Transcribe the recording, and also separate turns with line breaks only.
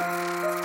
Música